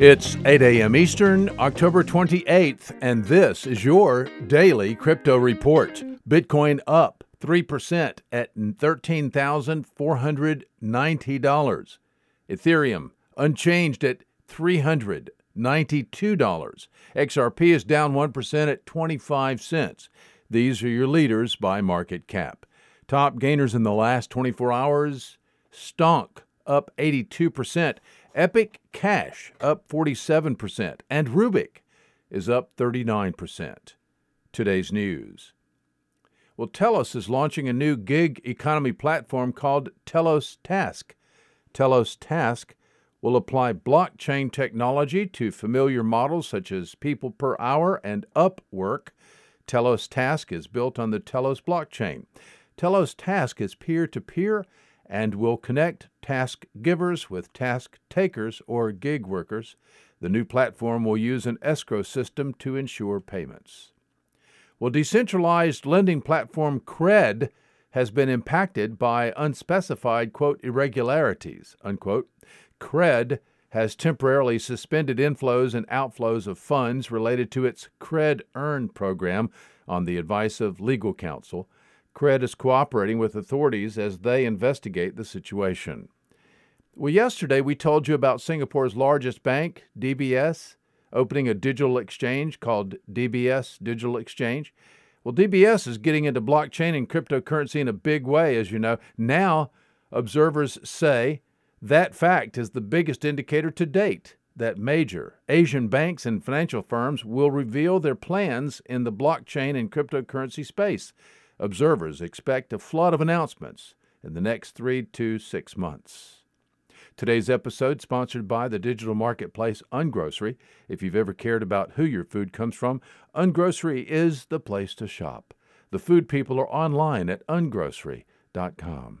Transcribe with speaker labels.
Speaker 1: It's 8 a.m. Eastern, October 28th, and this is your daily crypto report. Bitcoin up 3% at $13,490. Ethereum unchanged at $392. XRP is down 1% at 25 cents. These are your leaders by market cap. Top gainers in the last 24 hours Stonk up 82%. Epic Cash up 47%, and Rubic is up 39%. Today's news. Well, Telos is launching a new gig economy platform called Telos Task. Telos Task will apply blockchain technology to familiar models such as PeoplePerHour and Upwork. Telos Task is built on the Telos blockchain. Telos Task is peer to peer and will connect task givers with task takers or gig workers. The new platform will use an escrow system to ensure payments. Well, decentralized lending platform Cred has been impacted by unspecified, quote, irregularities, unquote. Cred has temporarily suspended inflows and outflows of funds related to its Cred Earn program on the advice of legal counsel. Cred is cooperating with authorities as they investigate the situation. Well, yesterday we told you about Singapore's largest bank, DBS, opening a digital exchange called DBS Digital Exchange. Well, DBS is getting into blockchain and cryptocurrency in a big way, as you know. Now, observers say that fact is the biggest indicator to date that major Asian banks and financial firms will reveal their plans in the blockchain and cryptocurrency space. Observers expect a flood of announcements in the next three to six months. Today's episode sponsored by the digital marketplace Ungrocery. If you've ever cared about who your food comes from, Ungrocery is the place to shop. The food people are online at ungrocery.com.